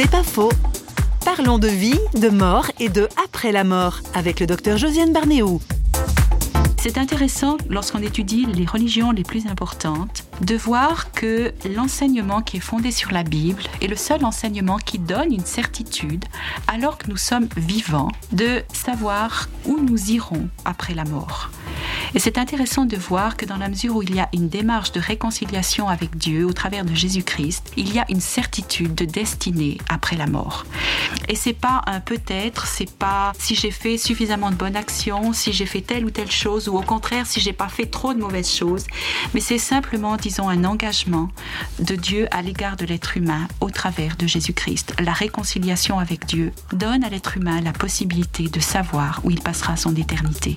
C'est pas faux. Parlons de vie, de mort et de après la mort avec le docteur Josiane Barnéou. C'est intéressant, lorsqu'on étudie les religions les plus importantes, de voir que l'enseignement qui est fondé sur la Bible est le seul enseignement qui donne une certitude, alors que nous sommes vivants, de savoir où nous irons après la mort. Et c'est intéressant de voir que dans la mesure où il y a une démarche de réconciliation avec Dieu au travers de Jésus-Christ, il y a une certitude de destinée après la mort. Et c'est pas un peut-être, c'est pas si j'ai fait suffisamment de bonnes actions, si j'ai fait telle ou telle chose, ou au contraire si j'ai pas fait trop de mauvaises choses, mais c'est simplement, disons, un engagement de Dieu à l'égard de l'être humain au travers de Jésus-Christ. La réconciliation avec Dieu donne à l'être humain la possibilité de savoir où il passera son éternité.